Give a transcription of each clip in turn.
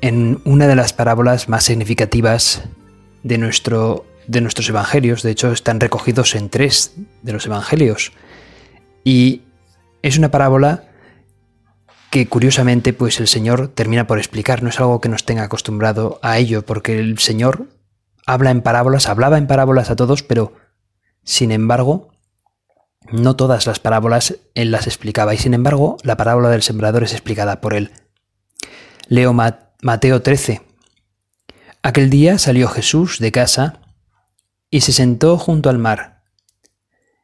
en una de las parábolas más significativas de, nuestro, de nuestros evangelios. De hecho, están recogidos en tres de los evangelios. Y es una parábola que curiosamente pues el Señor termina por explicar. No es algo que nos tenga acostumbrado a ello, porque el Señor habla en parábolas, hablaba en parábolas a todos, pero sin embargo, no todas las parábolas Él las explicaba. Y sin embargo, la parábola del sembrador es explicada por Él. Leo Mateo 13. Aquel día salió Jesús de casa y se sentó junto al mar.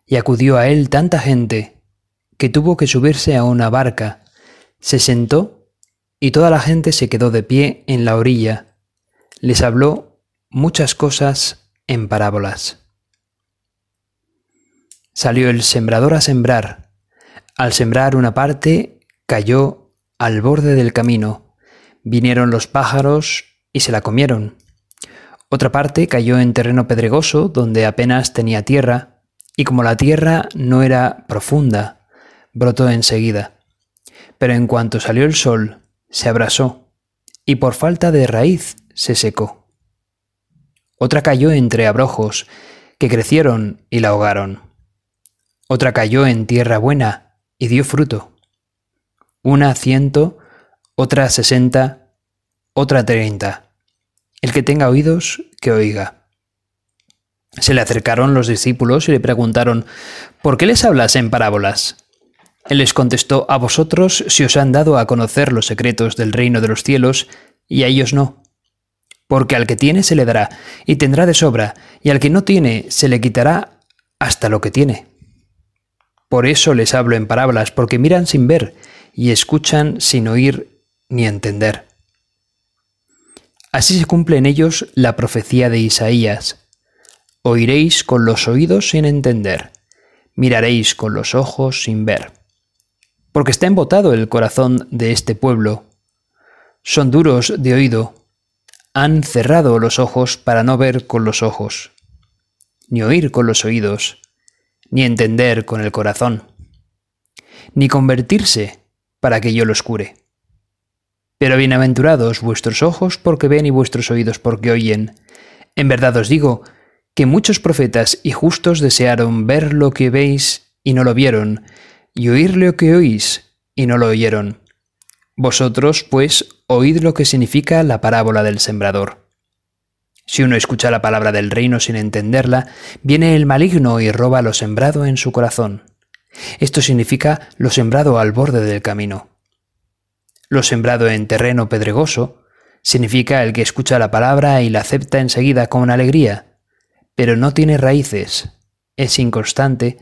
Y acudió a él tanta gente que tuvo que subirse a una barca. Se sentó y toda la gente se quedó de pie en la orilla. Les habló muchas cosas en parábolas. Salió el sembrador a sembrar. Al sembrar una parte, cayó al borde del camino Vinieron los pájaros y se la comieron. Otra parte cayó en terreno pedregoso donde apenas tenía tierra, y como la tierra no era profunda, brotó enseguida. Pero en cuanto salió el sol, se abrasó, y por falta de raíz se secó. Otra cayó entre abrojos, que crecieron y la ahogaron. Otra cayó en tierra buena, y dio fruto. Una ciento, otra sesenta, otra treinta. El que tenga oídos, que oiga. Se le acercaron los discípulos y le preguntaron, ¿por qué les hablas en parábolas? Él les contestó, a vosotros se os han dado a conocer los secretos del reino de los cielos, y a ellos no. Porque al que tiene se le dará, y tendrá de sobra, y al que no tiene se le quitará hasta lo que tiene. Por eso les hablo en parábolas, porque miran sin ver, y escuchan sin oír ni entender. Así se cumple en ellos la profecía de Isaías. Oiréis con los oídos sin entender, miraréis con los ojos sin ver. Porque está embotado el corazón de este pueblo. Son duros de oído, han cerrado los ojos para no ver con los ojos, ni oír con los oídos, ni entender con el corazón, ni convertirse para que yo los cure. Pero bienaventurados vuestros ojos porque ven y vuestros oídos porque oyen. En verdad os digo que muchos profetas y justos desearon ver lo que veis y no lo vieron, y oír lo que oís y no lo oyeron. Vosotros, pues, oíd lo que significa la parábola del sembrador. Si uno escucha la palabra del reino sin entenderla, viene el maligno y roba lo sembrado en su corazón. Esto significa lo sembrado al borde del camino. Lo sembrado en terreno pedregoso significa el que escucha la palabra y la acepta enseguida con alegría, pero no tiene raíces, es inconstante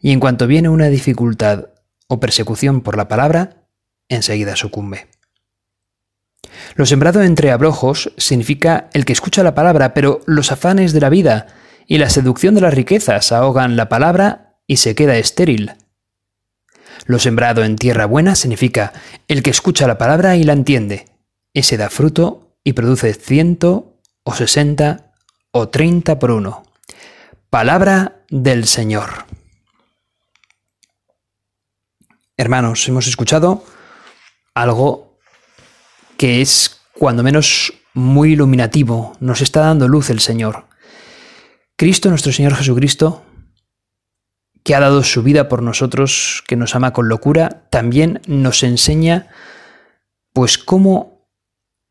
y en cuanto viene una dificultad o persecución por la palabra, enseguida sucumbe. Lo sembrado entre abrojos significa el que escucha la palabra, pero los afanes de la vida y la seducción de las riquezas ahogan la palabra y se queda estéril, lo sembrado en tierra buena significa el que escucha la palabra y la entiende. Ese da fruto y produce ciento o sesenta o treinta por uno. Palabra del Señor. Hermanos, hemos escuchado algo que es cuando menos muy iluminativo. Nos está dando luz el Señor. Cristo, nuestro Señor Jesucristo, que ha dado su vida por nosotros, que nos ama con locura, también nos enseña pues cómo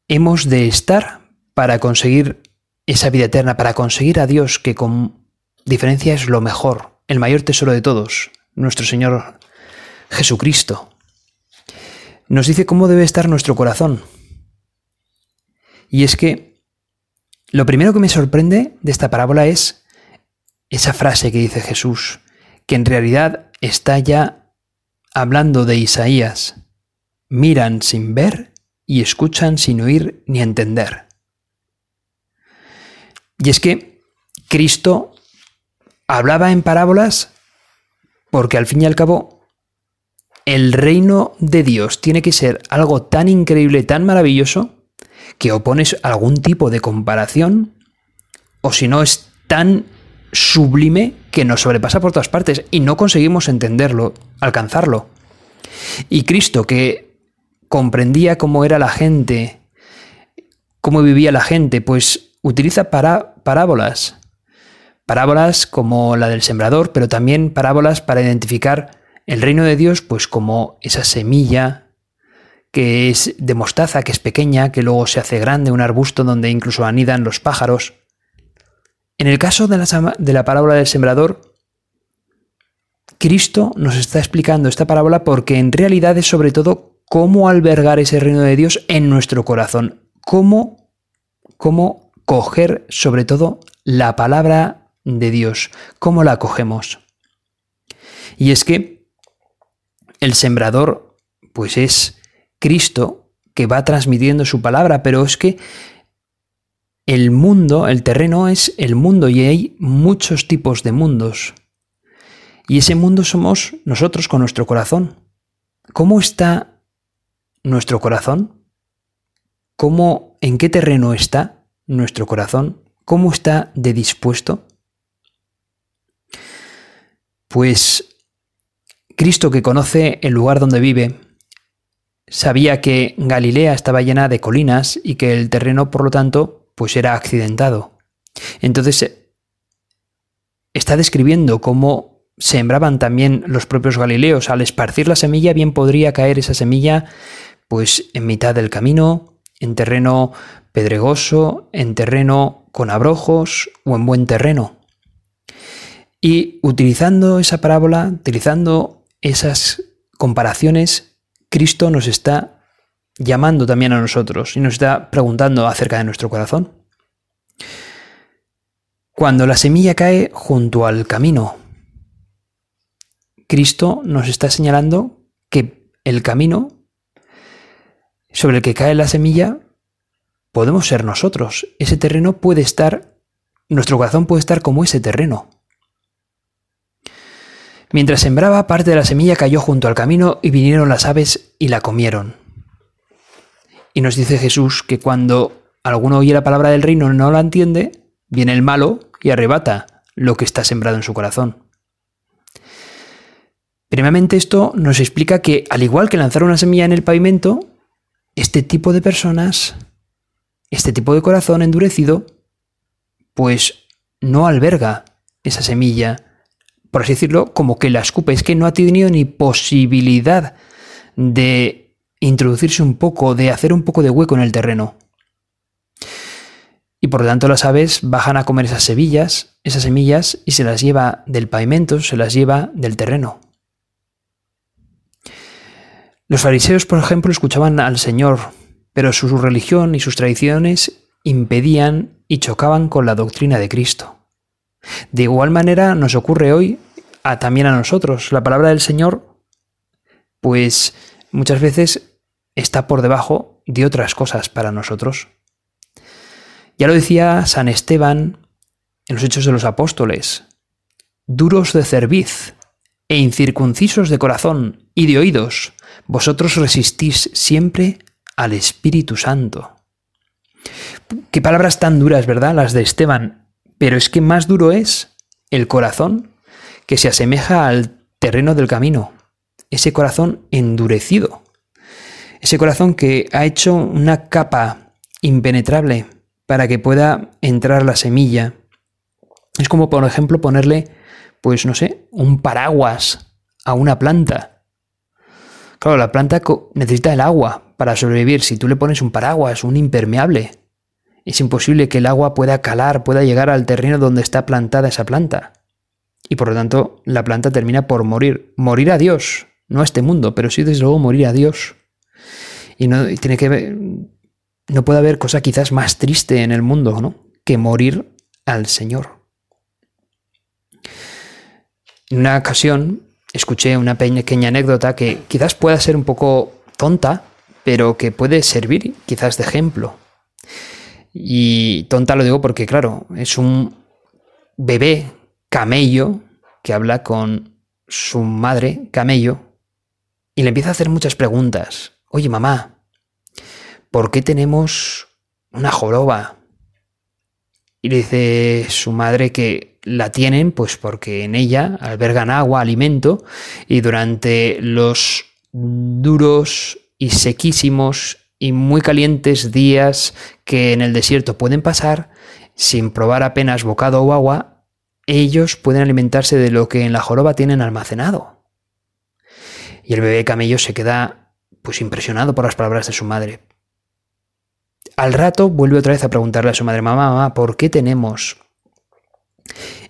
hemos de estar para conseguir esa vida eterna, para conseguir a Dios, que con diferencia es lo mejor, el mayor tesoro de todos, nuestro Señor Jesucristo. Nos dice cómo debe estar nuestro corazón. Y es que lo primero que me sorprende de esta parábola es esa frase que dice Jesús, que en realidad está ya hablando de Isaías. Miran sin ver y escuchan sin oír ni entender. Y es que Cristo hablaba en parábolas porque al fin y al cabo el reino de Dios tiene que ser algo tan increíble, tan maravilloso, que opones algún tipo de comparación, o si no es tan sublime que nos sobrepasa por todas partes y no conseguimos entenderlo, alcanzarlo. Y Cristo, que comprendía cómo era la gente, cómo vivía la gente, pues utiliza para, parábolas. Parábolas como la del sembrador, pero también parábolas para identificar el reino de Dios, pues como esa semilla que es de mostaza, que es pequeña, que luego se hace grande, un arbusto donde incluso anidan los pájaros. En el caso de la, de la parábola del sembrador, Cristo nos está explicando esta parábola porque en realidad es sobre todo cómo albergar ese reino de Dios en nuestro corazón, cómo, cómo coger sobre todo la palabra de Dios, cómo la cogemos. Y es que el sembrador, pues es Cristo que va transmitiendo su palabra, pero es que el mundo, el terreno es el mundo y hay muchos tipos de mundos. Y ese mundo somos nosotros con nuestro corazón. ¿Cómo está nuestro corazón? ¿Cómo, en qué terreno está nuestro corazón? ¿Cómo está de dispuesto? Pues Cristo que conoce el lugar donde vive, Sabía que Galilea estaba llena de colinas y que el terreno, por lo tanto, pues era accidentado. Entonces, eh, está describiendo cómo sembraban también los propios galileos. Al esparcir la semilla, bien podría caer esa semilla pues en mitad del camino, en terreno pedregoso, en terreno con abrojos o en buen terreno. Y utilizando esa parábola, utilizando esas comparaciones, Cristo nos está llamando también a nosotros y nos está preguntando acerca de nuestro corazón. Cuando la semilla cae junto al camino, Cristo nos está señalando que el camino sobre el que cae la semilla podemos ser nosotros. Ese terreno puede estar, nuestro corazón puede estar como ese terreno. Mientras sembraba, parte de la semilla cayó junto al camino y vinieron las aves y la comieron. Y nos dice Jesús que cuando alguno oye la palabra del reino no la entiende, viene el malo y arrebata lo que está sembrado en su corazón. Primeramente esto nos explica que al igual que lanzar una semilla en el pavimento, este tipo de personas, este tipo de corazón endurecido, pues no alberga esa semilla por así decirlo, como que la escupe. Es que no ha tenido ni posibilidad de introducirse un poco, de hacer un poco de hueco en el terreno. Y por lo tanto las aves bajan a comer esas semillas, esas semillas, y se las lleva del pavimento, se las lleva del terreno. Los fariseos, por ejemplo, escuchaban al Señor, pero su religión y sus tradiciones impedían y chocaban con la doctrina de Cristo. De igual manera nos ocurre hoy a, también a nosotros. La palabra del Señor, pues muchas veces está por debajo de otras cosas para nosotros. Ya lo decía San Esteban en los Hechos de los Apóstoles, duros de cerviz e incircuncisos de corazón y de oídos, vosotros resistís siempre al Espíritu Santo. Qué palabras tan duras, ¿verdad? Las de Esteban. Pero es que más duro es el corazón que se asemeja al terreno del camino, ese corazón endurecido, ese corazón que ha hecho una capa impenetrable para que pueda entrar la semilla. Es como, por ejemplo, ponerle, pues no sé, un paraguas a una planta. Claro, la planta necesita el agua para sobrevivir. Si tú le pones un paraguas, un impermeable, es imposible que el agua pueda calar, pueda llegar al terreno donde está plantada esa planta. Y por lo tanto, la planta termina por morir. Morir a Dios, no a este mundo, pero sí desde luego morir a Dios. Y no tiene que no puede haber cosa quizás más triste en el mundo, ¿no? Que morir al Señor. En una ocasión escuché una pequeña anécdota que quizás pueda ser un poco tonta, pero que puede servir quizás de ejemplo. Y tonta lo digo porque, claro, es un bebé camello que habla con su madre, camello, y le empieza a hacer muchas preguntas. Oye, mamá, ¿por qué tenemos una joroba? Y le dice su madre que la tienen pues porque en ella albergan agua, alimento, y durante los duros y sequísimos y muy calientes días que en el desierto pueden pasar, sin probar apenas bocado o agua, ellos pueden alimentarse de lo que en la joroba tienen almacenado. Y el bebé camello se queda pues impresionado por las palabras de su madre. Al rato vuelve otra vez a preguntarle a su madre, mamá, mamá, ¿por qué tenemos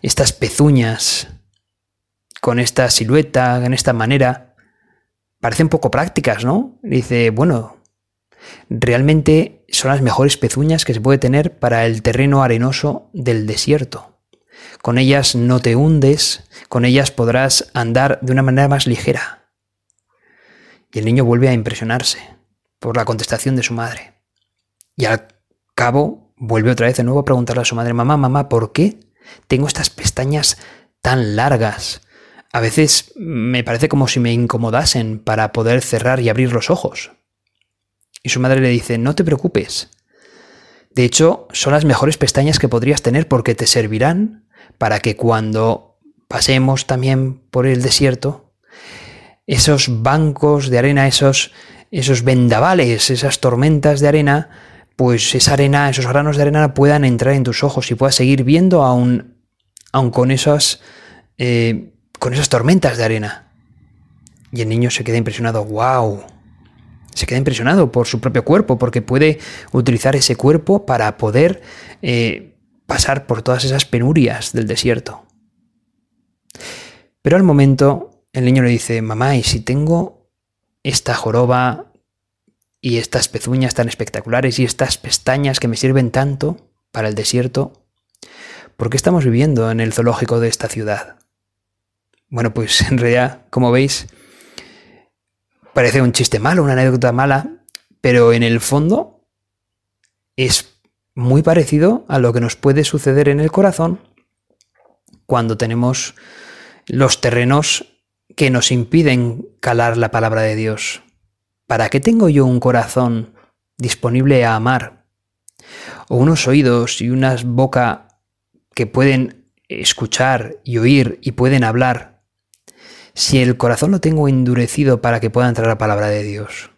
estas pezuñas con esta silueta, en esta manera? Parecen poco prácticas, ¿no? dice, bueno, realmente son las mejores pezuñas que se puede tener para el terreno arenoso del desierto. Con ellas no te hundes, con ellas podrás andar de una manera más ligera. Y el niño vuelve a impresionarse por la contestación de su madre. Y al cabo vuelve otra vez de nuevo a preguntarle a su madre, mamá, mamá, ¿por qué tengo estas pestañas tan largas? A veces me parece como si me incomodasen para poder cerrar y abrir los ojos. Y su madre le dice, no te preocupes. De hecho, son las mejores pestañas que podrías tener porque te servirán para que cuando pasemos también por el desierto, esos bancos de arena, esos, esos vendavales, esas tormentas de arena, pues esa arena, esos granos de arena puedan entrar en tus ojos y puedas seguir viendo aún, aún con, esas, eh, con esas tormentas de arena. Y el niño se queda impresionado, wow, se queda impresionado por su propio cuerpo, porque puede utilizar ese cuerpo para poder eh, pasar por todas esas penurias del desierto. Pero al momento el niño le dice, mamá, ¿y si tengo esta joroba y estas pezuñas tan espectaculares y estas pestañas que me sirven tanto para el desierto? ¿Por qué estamos viviendo en el zoológico de esta ciudad? Bueno, pues en realidad, como veis, Parece un chiste malo, una anécdota mala, pero en el fondo es muy parecido a lo que nos puede suceder en el corazón cuando tenemos los terrenos que nos impiden calar la palabra de Dios. ¿Para qué tengo yo un corazón disponible a amar? O unos oídos y unas boca que pueden escuchar y oír y pueden hablar si el corazón lo tengo endurecido para que pueda entrar la palabra de Dios,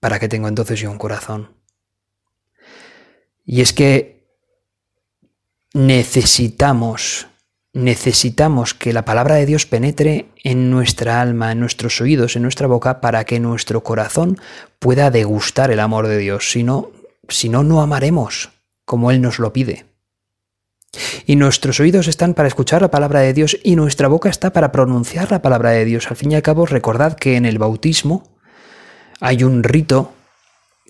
¿para qué tengo entonces yo un corazón? Y es que necesitamos, necesitamos que la palabra de Dios penetre en nuestra alma, en nuestros oídos, en nuestra boca, para que nuestro corazón pueda degustar el amor de Dios. Si no, no amaremos como Él nos lo pide. Y nuestros oídos están para escuchar la palabra de Dios y nuestra boca está para pronunciar la palabra de Dios. Al fin y al cabo, recordad que en el bautismo hay un rito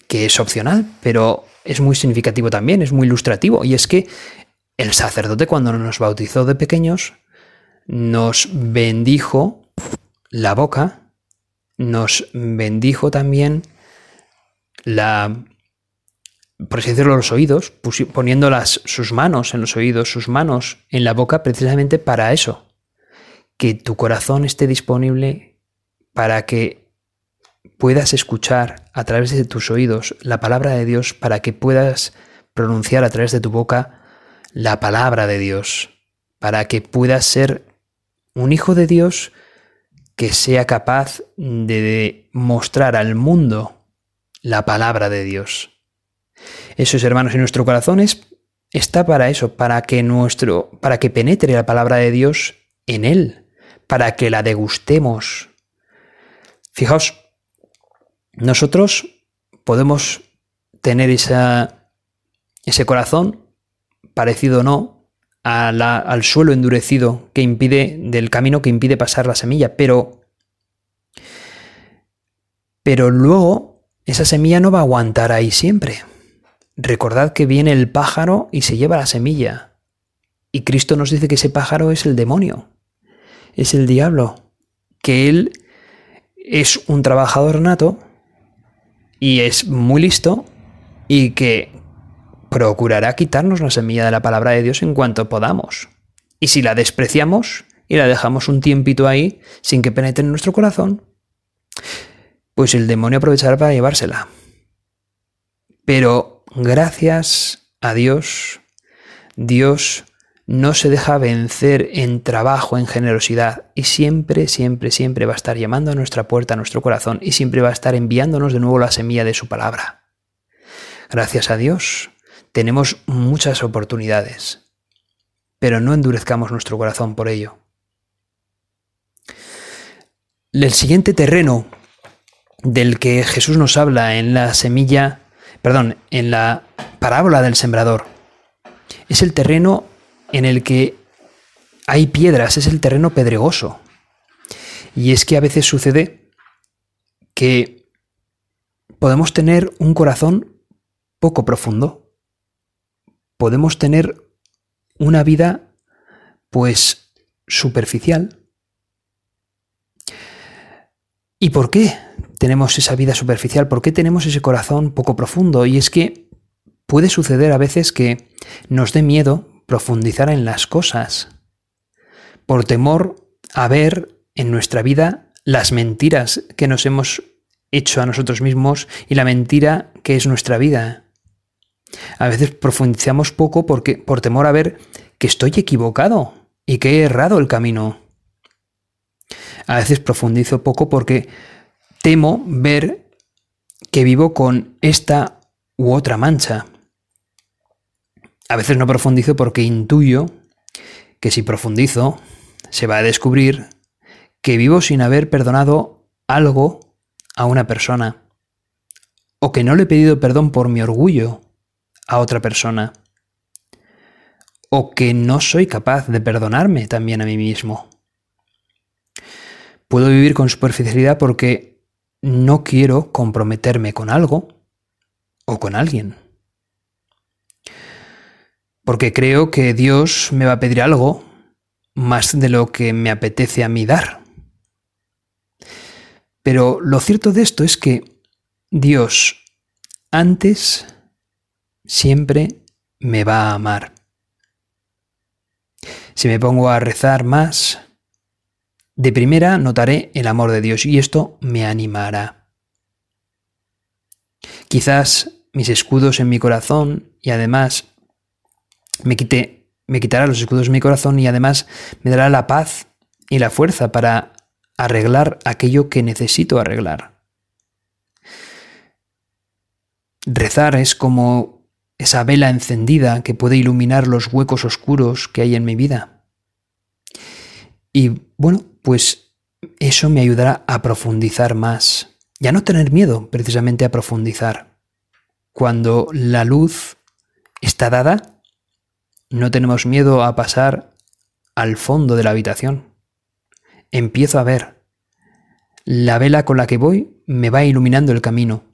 que es opcional, pero es muy significativo también, es muy ilustrativo, y es que el sacerdote cuando nos bautizó de pequeños nos bendijo la boca, nos bendijo también la por así decirlo, los oídos, poniendo las, sus manos en los oídos, sus manos en la boca, precisamente para eso. Que tu corazón esté disponible para que puedas escuchar a través de tus oídos la palabra de Dios, para que puedas pronunciar a través de tu boca la palabra de Dios, para que puedas ser un hijo de Dios que sea capaz de mostrar al mundo la palabra de Dios. Eso es, hermanos, en nuestro corazón está para eso, para que nuestro, para que penetre la palabra de Dios en él, para que la degustemos. Fijaos, nosotros podemos tener esa, ese corazón parecido o no al suelo endurecido que impide del camino que impide pasar la semilla, pero pero luego esa semilla no va a aguantar ahí siempre. Recordad que viene el pájaro y se lleva la semilla. Y Cristo nos dice que ese pájaro es el demonio, es el diablo, que él es un trabajador nato y es muy listo y que procurará quitarnos la semilla de la palabra de Dios en cuanto podamos. Y si la despreciamos y la dejamos un tiempito ahí sin que penetre en nuestro corazón, pues el demonio aprovechará para llevársela. Pero gracias a Dios, Dios no se deja vencer en trabajo, en generosidad, y siempre, siempre, siempre va a estar llamando a nuestra puerta, a nuestro corazón, y siempre va a estar enviándonos de nuevo la semilla de su palabra. Gracias a Dios, tenemos muchas oportunidades, pero no endurezcamos nuestro corazón por ello. El siguiente terreno del que Jesús nos habla en la semilla, perdón, en la parábola del sembrador, es el terreno en el que hay piedras, es el terreno pedregoso. Y es que a veces sucede que podemos tener un corazón poco profundo. Podemos tener una vida pues superficial. ¿Y por qué tenemos esa vida superficial? ¿Por qué tenemos ese corazón poco profundo? Y es que puede suceder a veces que nos dé miedo profundizar en las cosas, por temor a ver en nuestra vida las mentiras que nos hemos hecho a nosotros mismos y la mentira que es nuestra vida. A veces profundizamos poco porque por temor a ver que estoy equivocado y que he errado el camino. A veces profundizo poco porque temo ver que vivo con esta u otra mancha. A veces no profundizo porque intuyo que si profundizo se va a descubrir que vivo sin haber perdonado algo a una persona o que no le he pedido perdón por mi orgullo a otra persona o que no soy capaz de perdonarme también a mí mismo. Puedo vivir con superficialidad porque no quiero comprometerme con algo o con alguien porque creo que Dios me va a pedir algo más de lo que me apetece a mí dar. Pero lo cierto de esto es que Dios antes siempre me va a amar. Si me pongo a rezar más, de primera notaré el amor de Dios y esto me animará. Quizás mis escudos en mi corazón y además me, quite, me quitará los escudos de mi corazón y además me dará la paz y la fuerza para arreglar aquello que necesito arreglar. Rezar es como esa vela encendida que puede iluminar los huecos oscuros que hay en mi vida. Y bueno, pues eso me ayudará a profundizar más y a no tener miedo precisamente a profundizar. Cuando la luz está dada, no tenemos miedo a pasar al fondo de la habitación. Empiezo a ver. La vela con la que voy me va iluminando el camino.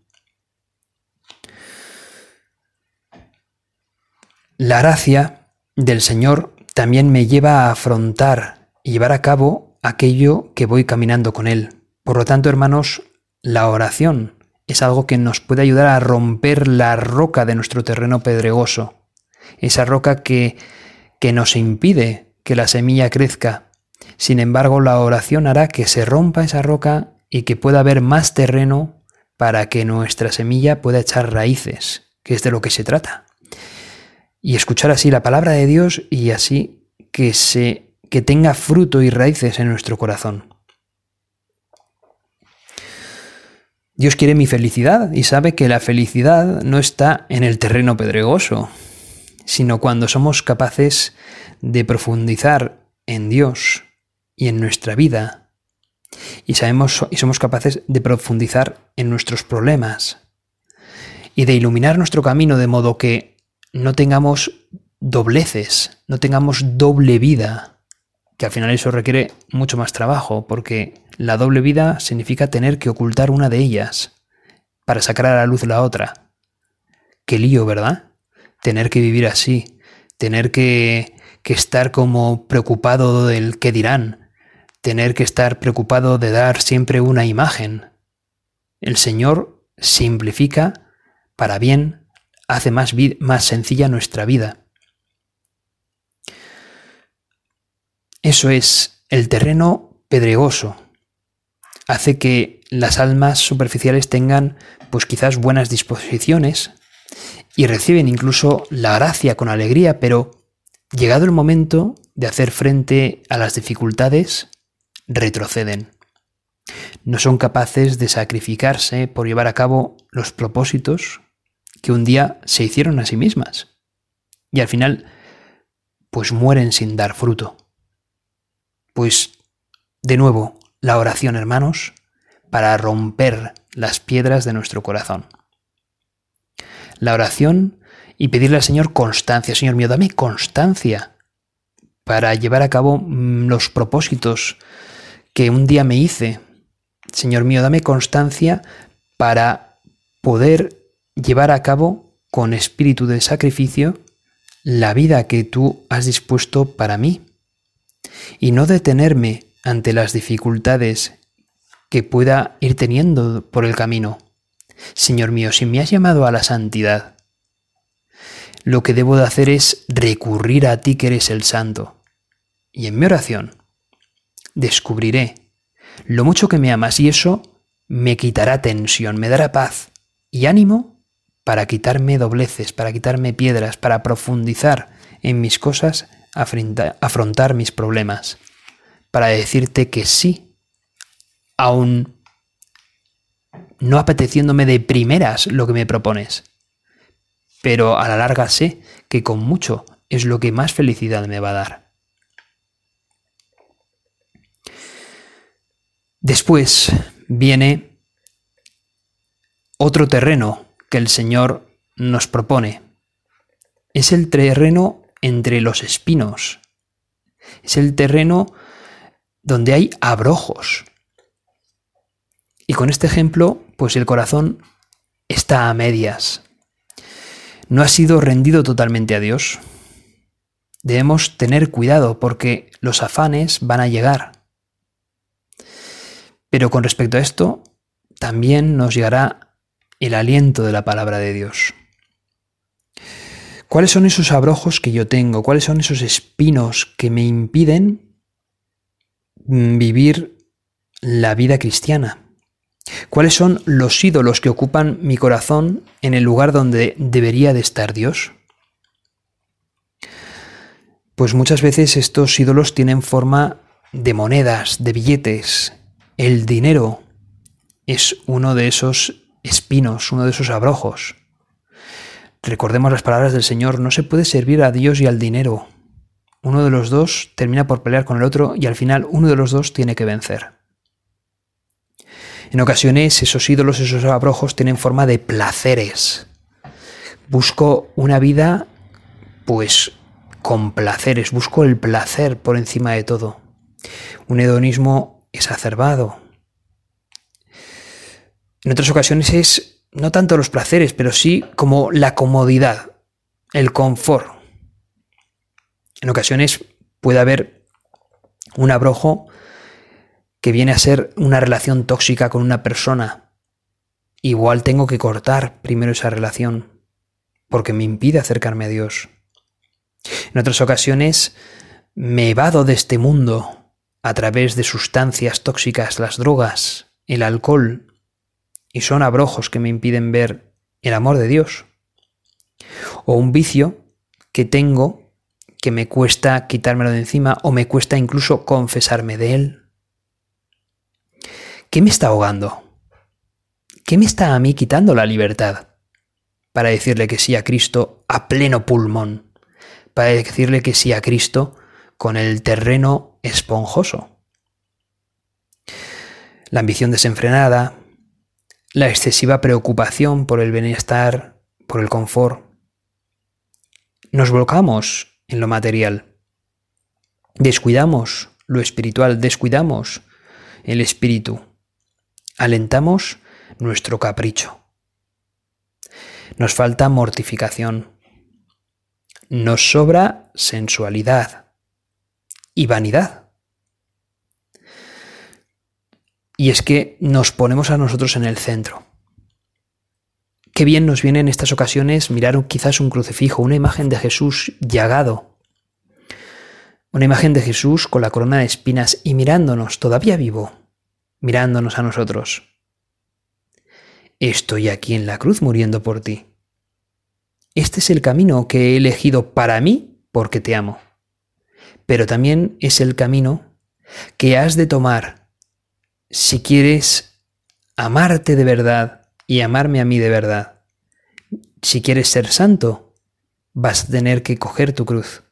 La gracia del Señor también me lleva a afrontar y llevar a cabo aquello que voy caminando con Él. Por lo tanto, hermanos, la oración es algo que nos puede ayudar a romper la roca de nuestro terreno pedregoso esa roca que, que nos impide que la semilla crezca. Sin embargo, la oración hará que se rompa esa roca y que pueda haber más terreno para que nuestra semilla pueda echar raíces, que es de lo que se trata. Y escuchar así la palabra de Dios y así que se que tenga fruto y raíces en nuestro corazón. Dios quiere mi felicidad y sabe que la felicidad no está en el terreno pedregoso, sino cuando somos capaces de profundizar en Dios y en nuestra vida y sabemos y somos capaces de profundizar en nuestros problemas y de iluminar nuestro camino de modo que no tengamos dobleces, no tengamos doble vida, que al final eso requiere mucho más trabajo, porque la doble vida significa tener que ocultar una de ellas para sacar a la luz la otra. Qué lío, ¿verdad? tener que vivir así, tener que, que estar como preocupado del qué dirán, tener que estar preocupado de dar siempre una imagen. El Señor simplifica para bien hace más, más sencilla nuestra vida. Eso es el terreno pedregoso. Hace que las almas superficiales tengan pues quizás buenas disposiciones y reciben incluso la gracia con alegría, pero llegado el momento de hacer frente a las dificultades, retroceden. No son capaces de sacrificarse por llevar a cabo los propósitos que un día se hicieron a sí mismas. Y al final, pues mueren sin dar fruto. Pues, de nuevo, la oración, hermanos, para romper las piedras de nuestro corazón. La oración y pedirle al Señor constancia. Señor mío, dame constancia para llevar a cabo mm, los propósitos que un día me hice. Señor mío, dame constancia para poder llevar a cabo con espíritu de sacrificio la vida que tú has dispuesto para mí y no detenerme ante las dificultades que pueda ir teniendo por el camino. Señor mío, si me has llamado a la santidad, lo que debo de hacer es recurrir a ti que eres el santo. Y en mi oración descubriré lo mucho que me amas y eso me quitará tensión, me dará paz y ánimo para quitarme dobleces, para quitarme piedras, para profundizar en mis cosas, afrontar mis problemas, para decirte que sí, aún no apeteciéndome de primeras lo que me propones, pero a la larga sé que con mucho es lo que más felicidad me va a dar. Después viene otro terreno que el Señor nos propone. Es el terreno entre los espinos. Es el terreno donde hay abrojos. Y con este ejemplo, pues el corazón está a medias. No ha sido rendido totalmente a Dios. Debemos tener cuidado porque los afanes van a llegar. Pero con respecto a esto, también nos llegará el aliento de la palabra de Dios. ¿Cuáles son esos abrojos que yo tengo? ¿Cuáles son esos espinos que me impiden mm, vivir la vida cristiana? ¿Cuáles son los ídolos que ocupan mi corazón en el lugar donde debería de estar Dios? Pues muchas veces estos ídolos tienen forma de monedas, de billetes. El dinero es uno de esos espinos, uno de esos abrojos. Recordemos las palabras del Señor, no se puede servir a Dios y al dinero. Uno de los dos termina por pelear con el otro y al final uno de los dos tiene que vencer. En ocasiones esos ídolos, esos abrojos tienen forma de placeres. Busco una vida pues con placeres, busco el placer por encima de todo. Un hedonismo exacerbado, en otras ocasiones es no tanto los placeres, pero sí como la comodidad, el confort. En ocasiones puede haber un abrojo que viene a ser una relación tóxica con una persona. Igual tengo que cortar primero esa relación porque me impide acercarme a Dios. En otras ocasiones me evado de este mundo a través de sustancias tóxicas, las drogas, el alcohol, y son abrojos que me impiden ver el amor de Dios. O un vicio que tengo que me cuesta quitármelo de encima o me cuesta incluso confesarme de él. ¿Qué me está ahogando? ¿Qué me está a mí quitando la libertad? Para decirle que sí a Cristo a pleno pulmón. Para decirle que sí a Cristo con el terreno esponjoso. La ambición desenfrenada, la excesiva preocupación por el bienestar, por el confort. Nos volcamos en lo material. Descuidamos lo espiritual, descuidamos el espíritu. Alentamos nuestro capricho. Nos falta mortificación. Nos sobra sensualidad y vanidad. Y es que nos ponemos a nosotros en el centro. qué bien nos viene en estas ocasiones mirar quizás un crucifijo, una imagen de Jesús llagado, una imagen de Jesús con la corona de espinas y mirándonos, todavía vivo, mirándonos a nosotros. Estoy aquí en la cruz muriendo por ti. Este es el camino que he elegido para mí porque te amo. Pero también es el camino que has de tomar si quieres amarte de verdad y amarme a mí de verdad. Si quieres ser santo, vas a tener que coger tu cruz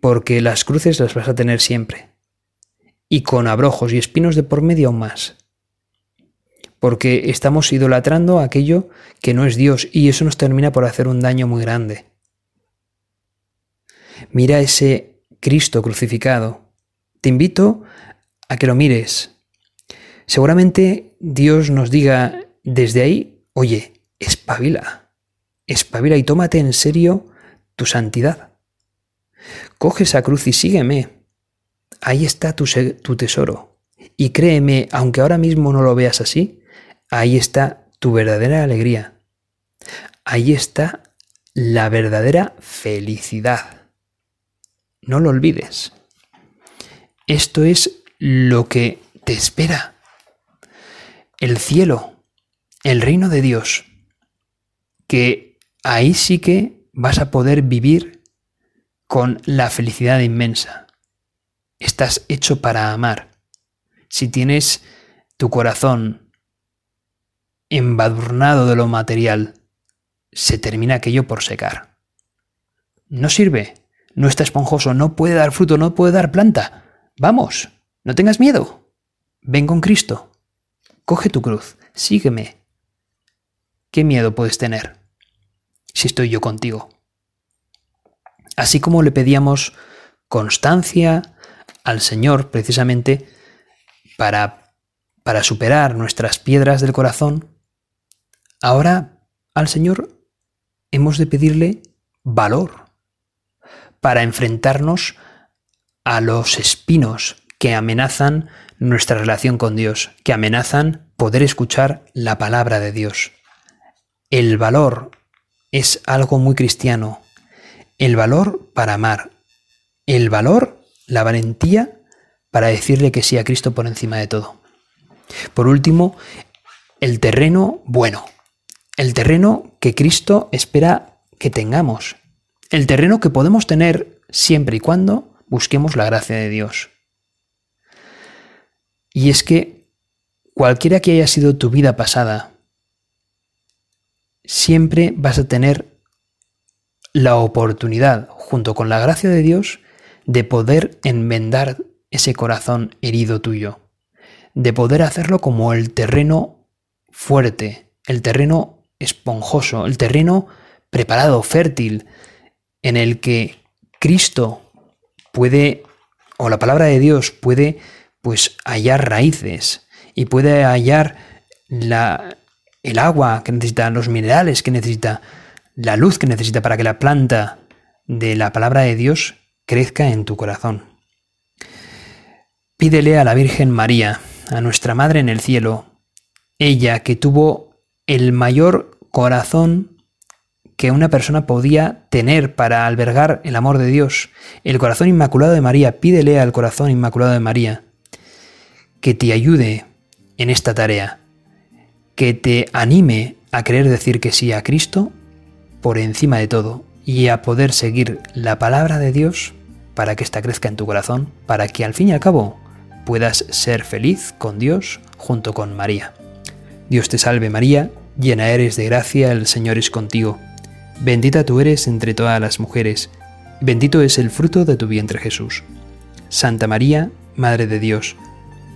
porque las cruces las vas a tener siempre, y con abrojos y espinos de por medio aún más, porque estamos idolatrando aquello que no es Dios y eso nos termina por hacer un daño muy grande. Mira ese Cristo crucificado. Te invito a que lo mires. Seguramente Dios nos diga desde ahí, oye, espabila, espabila y tómate en serio tu santidad. Coge esa cruz y sígueme. Ahí está tu, tu tesoro. Y créeme, aunque ahora mismo no lo veas así, ahí está tu verdadera alegría. Ahí está la verdadera felicidad. No lo olvides. Esto es lo que te espera. El cielo, el reino de Dios, que ahí sí que vas a poder vivir con la felicidad inmensa. Estás hecho para amar. Si tienes tu corazón embadurnado de lo material, se termina aquello por secar. No sirve, no está esponjoso, no puede dar fruto, no puede dar planta. Vamos, no tengas miedo. Ven con Cristo. Coge tu cruz, sígueme. ¿Qué miedo puedes tener si estoy yo contigo? Así como le pedíamos constancia al Señor precisamente para, para superar nuestras piedras del corazón, ahora al Señor hemos de pedirle valor para enfrentarnos a los espinos que amenazan nuestra relación con Dios, que amenazan poder escuchar la palabra de Dios. El valor es algo muy cristiano, el valor para amar, el valor, la valentía para decirle que sí a Cristo por encima de todo. Por último, el terreno bueno, el terreno que Cristo espera que tengamos, el terreno que podemos tener siempre y cuando busquemos la gracia de Dios. Y es que cualquiera que haya sido tu vida pasada, siempre vas a tener la oportunidad, junto con la gracia de Dios, de poder enmendar ese corazón herido tuyo, de poder hacerlo como el terreno fuerte, el terreno esponjoso, el terreno preparado, fértil, en el que Cristo puede, o la palabra de Dios puede, pues hallar raíces y puede hallar la, el agua que necesita, los minerales que necesita, la luz que necesita para que la planta de la palabra de Dios crezca en tu corazón. Pídele a la Virgen María, a nuestra Madre en el cielo, ella que tuvo el mayor corazón que una persona podía tener para albergar el amor de Dios, el corazón inmaculado de María, pídele al corazón inmaculado de María que te ayude en esta tarea, que te anime a querer decir que sí a Cristo por encima de todo y a poder seguir la palabra de Dios para que ésta crezca en tu corazón, para que al fin y al cabo puedas ser feliz con Dios junto con María. Dios te salve María, llena eres de gracia, el Señor es contigo. Bendita tú eres entre todas las mujeres, bendito es el fruto de tu vientre Jesús. Santa María, Madre de Dios,